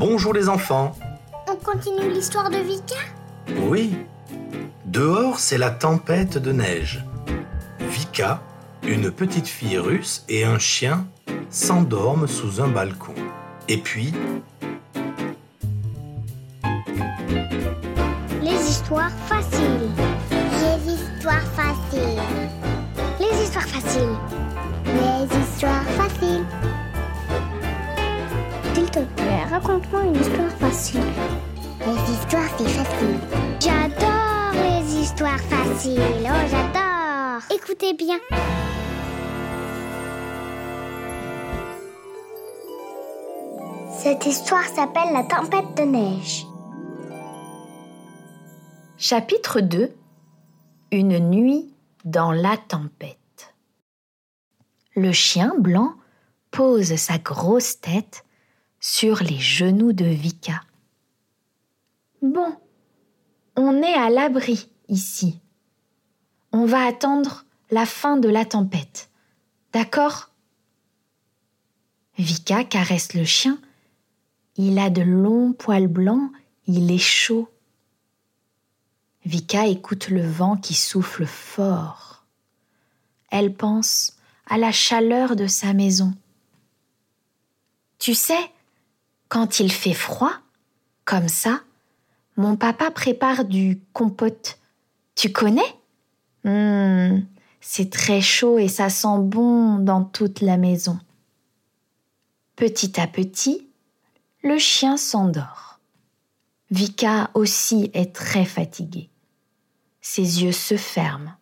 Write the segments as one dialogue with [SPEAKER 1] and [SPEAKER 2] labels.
[SPEAKER 1] Bonjour les enfants.
[SPEAKER 2] On continue l'histoire de Vika?
[SPEAKER 1] Oui. Dehors, c'est la tempête de neige. Vika, une petite fille russe et un chien s'endorment sous un balcon. Et puis,
[SPEAKER 2] Les histoires faciles. Les histoires faciles. Les histoires faciles. Raconte-moi une histoire facile. Les histoires, c'est facile. J'adore les histoires faciles. Oh, j'adore. Écoutez bien. Cette histoire s'appelle La tempête de neige.
[SPEAKER 3] Chapitre 2 Une nuit dans la tempête. Le chien blanc pose sa grosse tête sur les genoux de Vika. Bon, on est à l'abri ici. On va attendre la fin de la tempête. D'accord? Vika caresse le chien. Il a de longs poils blancs, il est chaud. Vika écoute le vent qui souffle fort. Elle pense à la chaleur de sa maison. Tu sais, quand il fait froid, comme ça, mon papa prépare du compote. Tu connais? Hum, C'est très chaud et ça sent bon dans toute la maison. Petit à petit, le chien s'endort. Vika aussi est très fatiguée. Ses yeux se ferment.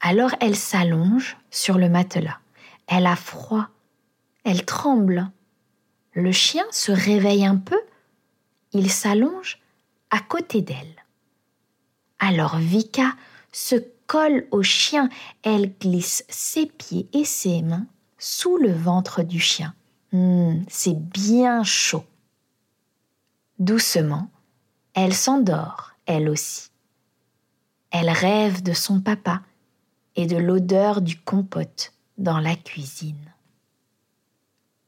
[SPEAKER 3] Alors elle s'allonge sur le matelas. Elle a froid. Elle tremble. Le chien se réveille un peu. Il s'allonge à côté d'elle. Alors Vika se colle au chien. Elle glisse ses pieds et ses mains sous le ventre du chien. Hum, c'est bien chaud. Doucement, elle s'endort, elle aussi. Elle rêve de son papa et de l'odeur du compote dans la cuisine.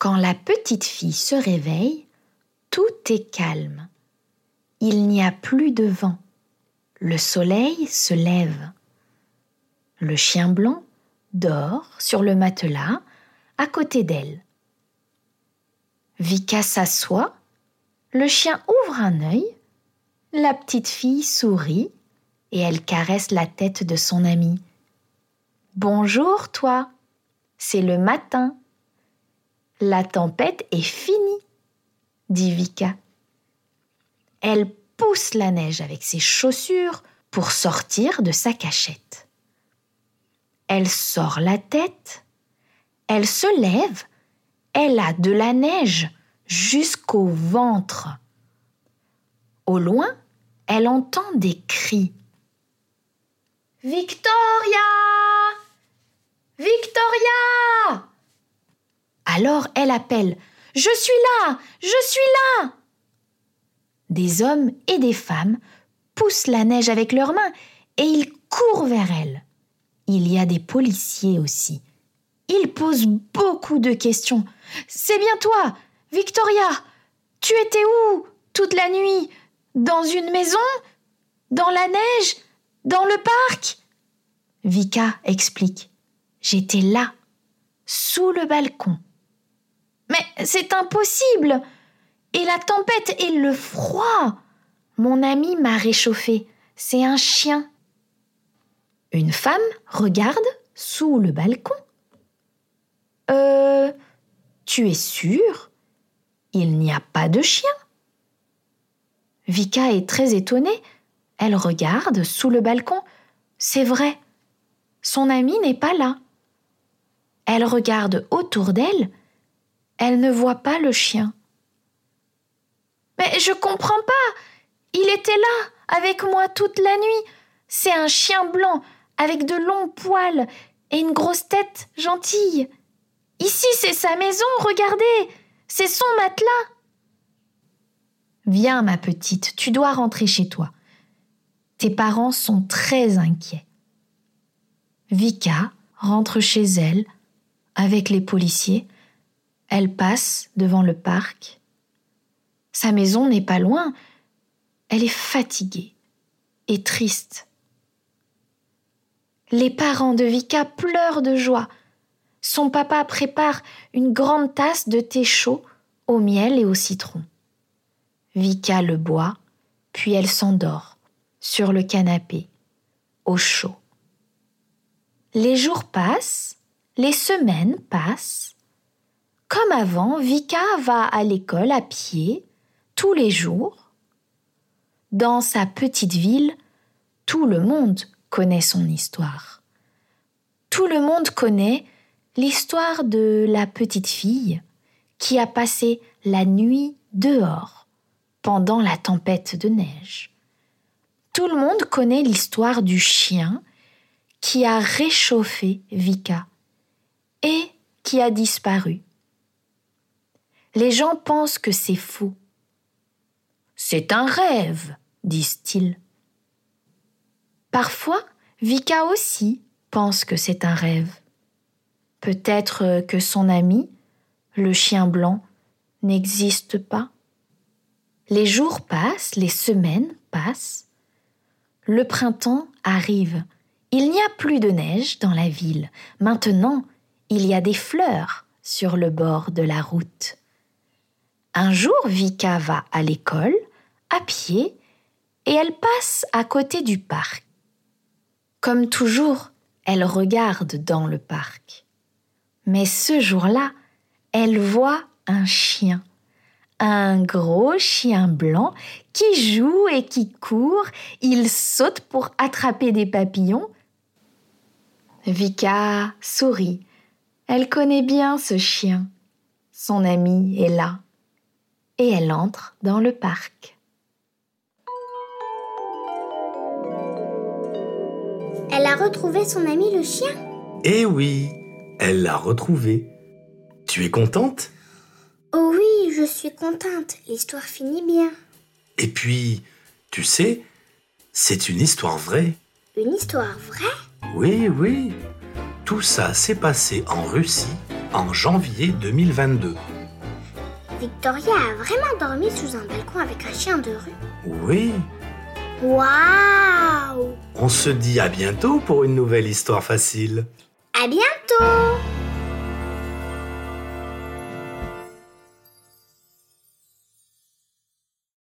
[SPEAKER 3] Quand la petite fille se réveille, tout est calme. Il n'y a plus de vent. Le soleil se lève. Le chien blanc dort sur le matelas à côté d'elle. Vika s'assoit, le chien ouvre un œil, la petite fille sourit et elle caresse la tête de son ami. Bonjour toi, c'est le matin. La tempête est finie, dit Vika. Elle pousse la neige avec ses chaussures pour sortir de sa cachette. Elle sort la tête, elle se lève, elle a de la neige jusqu'au ventre. Au loin, elle entend des cris. Victoria Victoria Alors elle appelle Je suis là Je suis là Des hommes et des femmes poussent la neige avec leurs mains et ils courent vers elle. Il y a des policiers aussi. Ils posent beaucoup de questions. C'est bien toi, Victoria. Tu étais où toute la nuit? Dans une maison? Dans la neige? Dans le parc? Vika explique. J'étais là, sous le balcon. Mais c'est impossible Et la tempête et le froid Mon ami m'a réchauffé. C'est un chien. Une femme regarde sous le balcon. Euh. Tu es sûre Il n'y a pas de chien. Vika est très étonnée. Elle regarde sous le balcon. C'est vrai. Son ami n'est pas là. Elle regarde autour d'elle. Elle ne voit pas le chien. Mais je comprends pas. Il était là, avec moi toute la nuit. C'est un chien blanc, avec de longs poils et une grosse tête gentille. Ici, c'est sa maison, regardez. C'est son matelas. Viens, ma petite, tu dois rentrer chez toi. Tes parents sont très inquiets. Vika rentre chez elle avec les policiers. Elle passe devant le parc. Sa maison n'est pas loin. Elle est fatiguée et triste. Les parents de Vika pleurent de joie. Son papa prépare une grande tasse de thé chaud au miel et au citron. Vika le boit, puis elle s'endort sur le canapé, au chaud. Les jours passent, les semaines passent. Comme avant, Vika va à l'école à pied, tous les jours. Dans sa petite ville, tout le monde connaît son histoire. Tout le monde connaît l'histoire de la petite fille qui a passé la nuit dehors pendant la tempête de neige. Tout le monde connaît l'histoire du chien qui a réchauffé Vika et qui a disparu. Les gens pensent que c'est faux. C'est un rêve, disent-ils. Parfois, Vika aussi pense que c'est un rêve. Peut-être que son ami, le chien blanc, n'existe pas. Les jours passent, les semaines passent. Le printemps arrive. Il n'y a plus de neige dans la ville. Maintenant, il y a des fleurs sur le bord de la route. Un jour, Vika va à l'école, à pied, et elle passe à côté du parc. Comme toujours, elle regarde dans le parc. Mais ce jour-là, elle voit un chien, un gros chien blanc qui joue et qui court, il saute pour attraper des papillons. Vika sourit. Elle connaît bien ce chien. Son ami est là. Et elle entre dans le parc.
[SPEAKER 2] Elle a retrouvé son ami le chien?
[SPEAKER 1] Eh oui, elle l'a retrouvé. Tu es contente?
[SPEAKER 2] Oh oui, je suis contente. L'histoire finit bien.
[SPEAKER 1] Et puis, tu sais, c'est une histoire vraie.
[SPEAKER 2] Une histoire vraie?
[SPEAKER 1] Oui, oui. Tout ça s'est passé en Russie en janvier 2022.
[SPEAKER 2] Victoria a vraiment dormi sous un balcon avec un chien de rue.
[SPEAKER 1] Oui.
[SPEAKER 2] Waouh
[SPEAKER 1] On se dit à bientôt pour une nouvelle histoire facile.
[SPEAKER 2] À bientôt